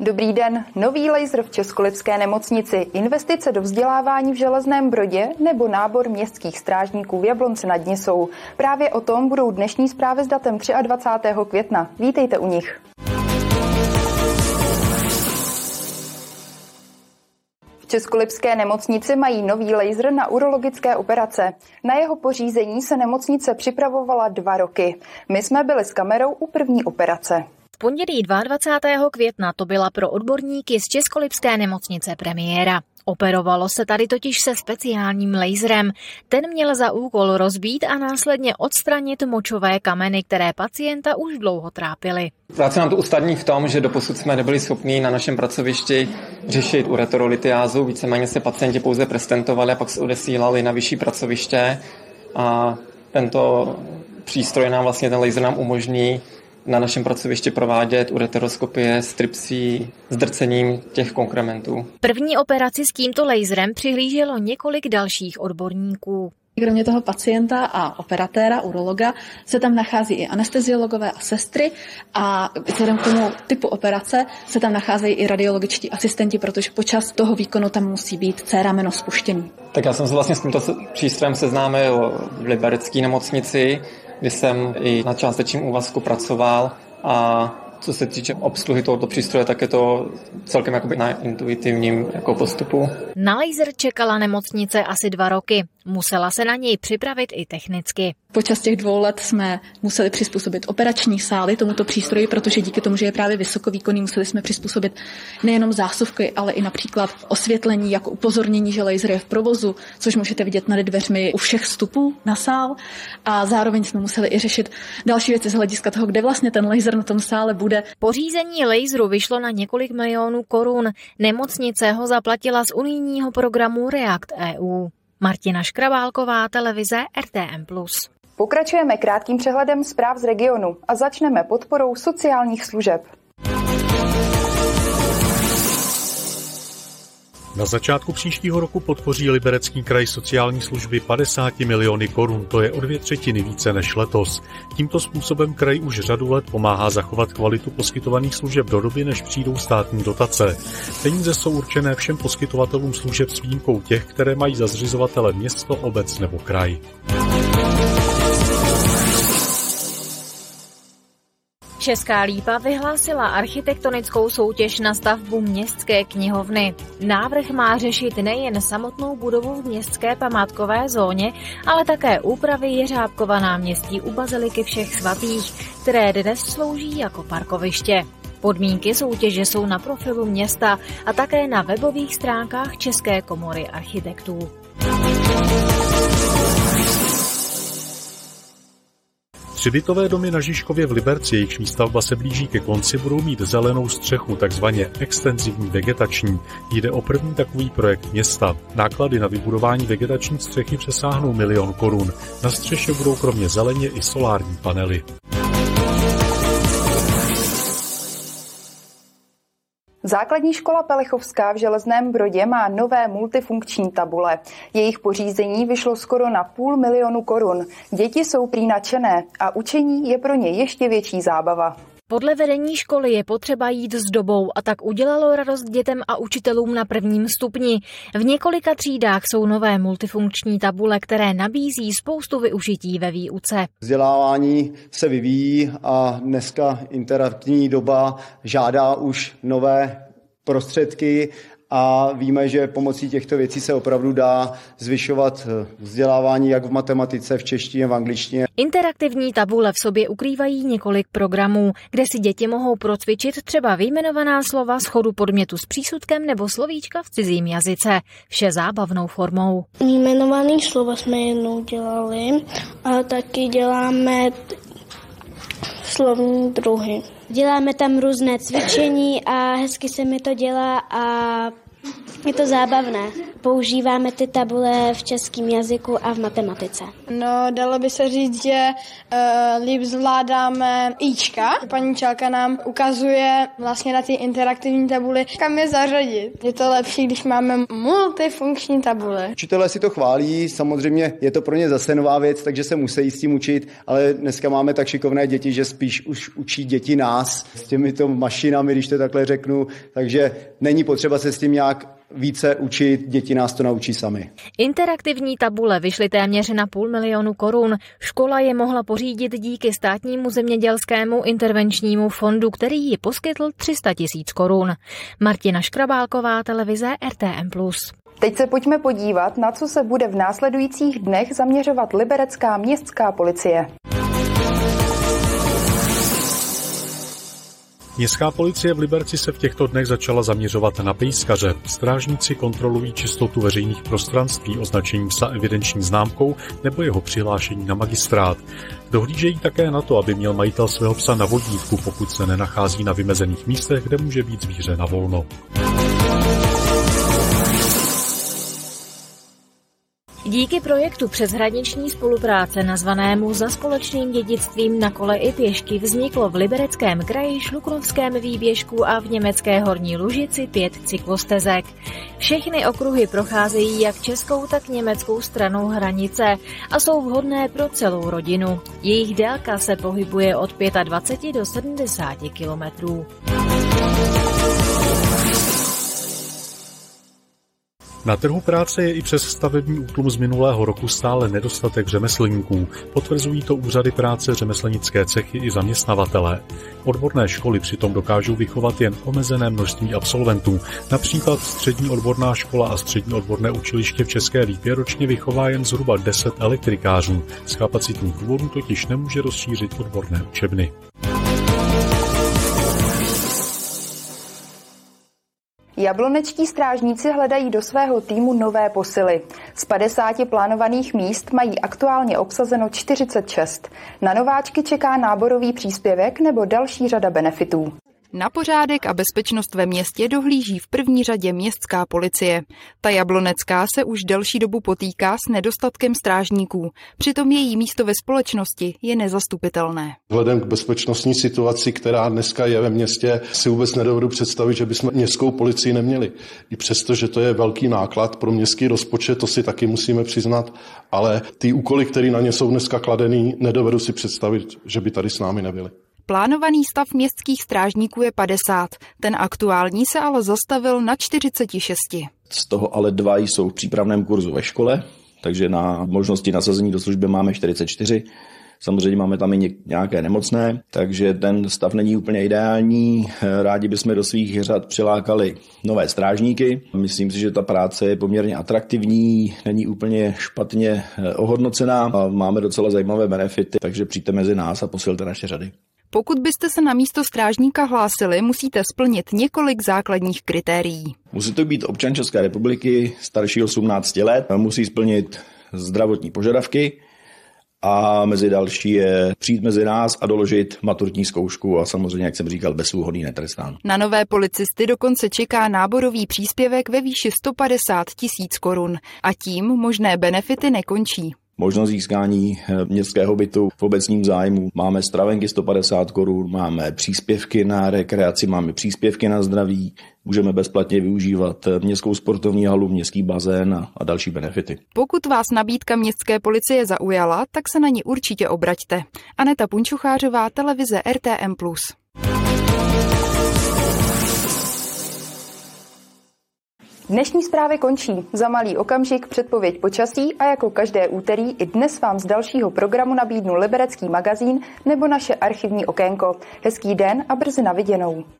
Dobrý den. Nový laser v Českolipské nemocnici, investice do vzdělávání v Železném Brodě nebo nábor městských strážníků v Jablonce nad Nisou. Právě o tom budou dnešní zprávy s datem 23. května. Vítejte u nich. V Českolipské nemocnici mají nový laser na urologické operace. Na jeho pořízení se nemocnice připravovala dva roky. My jsme byli s kamerou u první operace. V pondělí 22. května to byla pro odborníky z Českolipské nemocnice premiéra. Operovalo se tady totiž se speciálním laserem. Ten měl za úkol rozbít a následně odstranit močové kameny, které pacienta už dlouho trápily. Práce nám to ustadní v tom, že doposud jsme nebyli schopni na našem pracovišti řešit ureterolitiázu. Víceméně se pacienti pouze prestentovali a pak se odesílali na vyšší pracoviště. A tento přístroj nám vlastně, ten laser nám umožní na našem pracovišti provádět ureteroskopie s tripsí, s drcením těch konkrementů. První operaci s tímto laserem přihlíželo několik dalších odborníků. Kromě toho pacienta a operatéra, urologa, se tam nachází i anesteziologové a sestry a vzhledem k tomu typu operace se tam nacházejí i radiologičtí asistenti, protože počas toho výkonu tam musí být C rameno spuštěný. Tak já jsem se vlastně s tímto přístrojem seznámil v Liberecké nemocnici, kdy jsem i na částečním úvazku pracoval a co se týče obsluhy tohoto přístroje, tak je to celkem jakoby na intuitivním jako postupu. Na laser čekala nemocnice asi dva roky. Musela se na něj připravit i technicky. Počas těch dvou let jsme museli přizpůsobit operační sály tomuto přístroji, protože díky tomu, že je právě vysokovýkonný, museli jsme přizpůsobit nejenom zásuvky, ale i například osvětlení jako upozornění, že laser je v provozu, což můžete vidět nad dveřmi u všech vstupů na sál. A zároveň jsme museli i řešit další věci z hlediska toho, kde vlastně ten laser na tom sále bude. Pořízení laseru vyšlo na několik milionů korun. Nemocnice ho zaplatila z unijního programu React EU. Martina Škrabálková, televize RTM+. Pokračujeme krátkým přehledem zpráv z regionu a začneme podporou sociálních služeb. Na začátku příštího roku podpoří Liberecký kraj sociální služby 50 miliony korun, to je o dvě třetiny více než letos. Tímto způsobem kraj už řadu let pomáhá zachovat kvalitu poskytovaných služeb do doby, než přijdou státní dotace. Peníze jsou určené všem poskytovatelům služeb s výjimkou těch, které mají za zřizovatele město, obec nebo kraj. Česká lípa vyhlásila architektonickou soutěž na stavbu městské knihovny. Návrh má řešit nejen samotnou budovu v městské památkové zóně, ale také úpravy Jeřábkova náměstí u Baziliky všech svatých, které dnes slouží jako parkoviště. Podmínky soutěže jsou na profilu města a také na webových stránkách České komory architektů. Tři bytové domy na Žižkově v Liberci, jejichž výstavba se blíží ke konci, budou mít zelenou střechu, takzvaně extenzivní vegetační. Jde o první takový projekt města. Náklady na vybudování vegetační střechy přesáhnou milion korun. Na střeše budou kromě zeleně i solární panely. Základní škola Pelechovská v Železném Brodě má nové multifunkční tabule. Jejich pořízení vyšlo skoro na půl milionu korun. Děti jsou prý nadšené a učení je pro ně ještě větší zábava. Podle vedení školy je potřeba jít s dobou a tak udělalo radost dětem a učitelům na prvním stupni. V několika třídách jsou nové multifunkční tabule, které nabízí spoustu využití ve výuce. Vzdělávání se vyvíjí a dneska interaktivní doba žádá už nové prostředky a víme, že pomocí těchto věcí se opravdu dá zvyšovat eh, vzdělávání jak v matematice, v češtině, v angličtině. Interaktivní tabule v sobě ukrývají několik programů, kde si děti mohou procvičit třeba vyjmenovaná slova schodu podmětu s přísudkem nebo slovíčka v cizím jazyce, vše zábavnou formou. Vyjmenovaný slova jsme jednou dělali a taky děláme slovní druhy. Děláme tam různé cvičení a hezky se mi to dělá a Je to zábavné. Používáme ty tabule v českém jazyku a v matematice. No, dalo by se říct, že uh, líp zvládáme Ička. Paní Čelka nám ukazuje vlastně na ty interaktivní tabuli, kam je zařadit. Je to lepší, když máme multifunkční tabule. Učitelé si to chválí, samozřejmě je to pro ně zase nová věc, takže se musí s tím učit, ale dneska máme tak šikovné děti, že spíš už učí děti nás s těmito mašinami, když to takhle řeknu, takže není potřeba se s tím nějak více učit, děti nás to naučí sami. Interaktivní tabule vyšly téměř na půl milionu korun. Škola je mohla pořídit díky státnímu zemědělskému intervenčnímu fondu, který ji poskytl 300 tisíc korun. Martina Škrabálková, televize RTM+. Teď se pojďme podívat, na co se bude v následujících dnech zaměřovat liberecká městská policie. Městská policie v Liberci se v těchto dnech začala zaměřovat na pejskaře. Strážníci kontrolují čistotu veřejných prostranství označením psa evidenční známkou nebo jeho přihlášení na magistrát. Dohlížejí také na to, aby měl majitel svého psa na vodítku, pokud se nenachází na vymezených místech, kde může být zvíře na volno. Díky projektu přeshraniční spolupráce nazvanému Za společným dědictvím na kole i pěšky vzniklo v Libereckém kraji, Šluknovském výběžku a v německé Horní Lužici pět cyklostezek. Všechny okruhy procházejí jak českou, tak německou stranou hranice a jsou vhodné pro celou rodinu. Jejich délka se pohybuje od 25 do 70 kilometrů. Na trhu práce je i přes stavební útlum z minulého roku stále nedostatek řemeslníků. Potvrzují to úřady práce, řemeslnické cechy i zaměstnavatele. Odborné školy přitom dokážou vychovat jen omezené množství absolventů. Například střední odborná škola a střední odborné učiliště v České Lípě ročně vychová jen zhruba 10 elektrikářů. Z kapacitních důvodů totiž nemůže rozšířit odborné učebny. Jablonečtí strážníci hledají do svého týmu nové posily. Z 50 plánovaných míst mají aktuálně obsazeno 46. Na nováčky čeká náborový příspěvek nebo další řada benefitů. Na pořádek a bezpečnost ve městě dohlíží v první řadě městská policie. Ta jablonecká se už delší dobu potýká s nedostatkem strážníků. Přitom její místo ve společnosti je nezastupitelné. Vzhledem k bezpečnostní situaci, která dneska je ve městě, si vůbec nedovedu představit, že bychom městskou policii neměli. I přesto, že to je velký náklad pro městský rozpočet, to si taky musíme přiznat, ale ty úkoly, které na ně jsou dneska kladený, nedovedu si představit, že by tady s námi nebyly. Plánovaný stav městských strážníků je 50, ten aktuální se ale zastavil na 46. Z toho ale dva jsou v přípravném kurzu ve škole, takže na možnosti nasazení do služby máme 44. Samozřejmě máme tam i nějaké nemocné, takže ten stav není úplně ideální. Rádi bychom do svých řad přilákali nové strážníky. Myslím si, že ta práce je poměrně atraktivní, není úplně špatně ohodnocená a máme docela zajímavé benefity, takže přijďte mezi nás a posilte naše řady. Pokud byste se na místo strážníka hlásili, musíte splnit několik základních kritérií. Musí to být občan České republiky starší 18 let, musí splnit zdravotní požadavky a mezi další je přijít mezi nás a doložit maturní zkoušku a samozřejmě, jak jsem říkal, bezúhodný netrestán. Na nové policisty dokonce čeká náborový příspěvek ve výši 150 tisíc korun a tím možné benefity nekončí možnost získání eh, městského bytu v obecním zájmu. Máme stravenky 150 korun, máme příspěvky na rekreaci, máme příspěvky na zdraví, můžeme bezplatně využívat eh, městskou sportovní halu, městský bazén a, a další benefity. Pokud vás nabídka městské policie zaujala, tak se na ní určitě obraťte. Aneta Punčuchářová, televize RTM+. Dnešní zprávy končí. Za malý okamžik předpověď počasí a jako každé úterý i dnes vám z dalšího programu nabídnu Liberecký magazín nebo naše archivní okénko. Hezký den a brzy na viděnou.